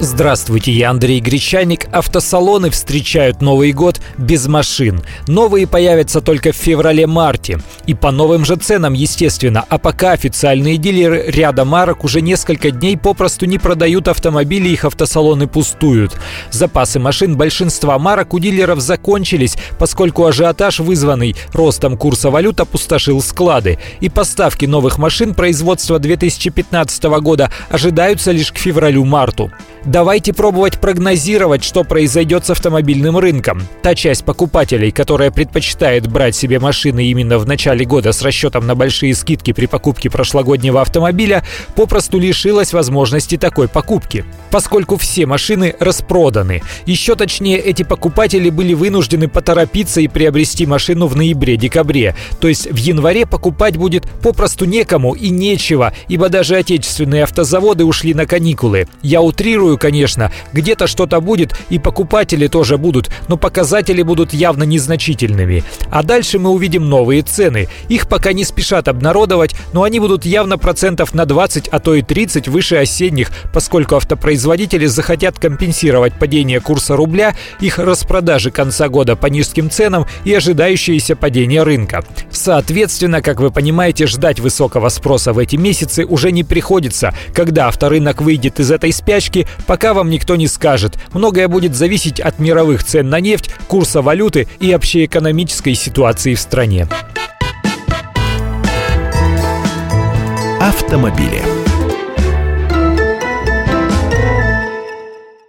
Здравствуйте, я Андрей Гречаник. Автосалоны встречают Новый год без машин. Новые появятся только в феврале-марте. И по новым же ценам, естественно. А пока официальные дилеры ряда марок уже несколько дней попросту не продают автомобили, их автосалоны пустуют. Запасы машин большинства марок у дилеров закончились, поскольку ажиотаж, вызванный ростом курса валют, опустошил склады. И поставки новых машин производства 2015 года ожидаются лишь к февралю-марту. Давайте пробовать прогнозировать, что произойдет с автомобильным рынком. Та часть покупателей, которая предпочитает брать себе машины именно в начале года с расчетом на большие скидки при покупке прошлогоднего автомобиля, попросту лишилась возможности такой покупки, поскольку все машины распроданы. Еще точнее, эти покупатели были вынуждены поторопиться и приобрести машину в ноябре-декабре. То есть в январе покупать будет попросту некому и нечего, ибо даже отечественные автозаводы ушли на каникулы. Я утрирую, конечно, где-то что-то будет, и покупатели тоже будут, но показатели будут явно незначительными. А дальше мы увидим новые цены. Их пока не спешат обнародовать, но они будут явно процентов на 20, а то и 30 выше осенних, поскольку автопроизводители захотят компенсировать падение курса рубля, их распродажи конца года по низким ценам и ожидающееся падение рынка. Соответственно, как вы понимаете, ждать высокого спроса в эти месяцы уже не приходится. Когда авторынок выйдет из этой спячки, пока вам никто не скажет. Многое будет зависеть от мировых цен на нефть, курса валюты и общеэкономической ситуации в стране. Автомобили.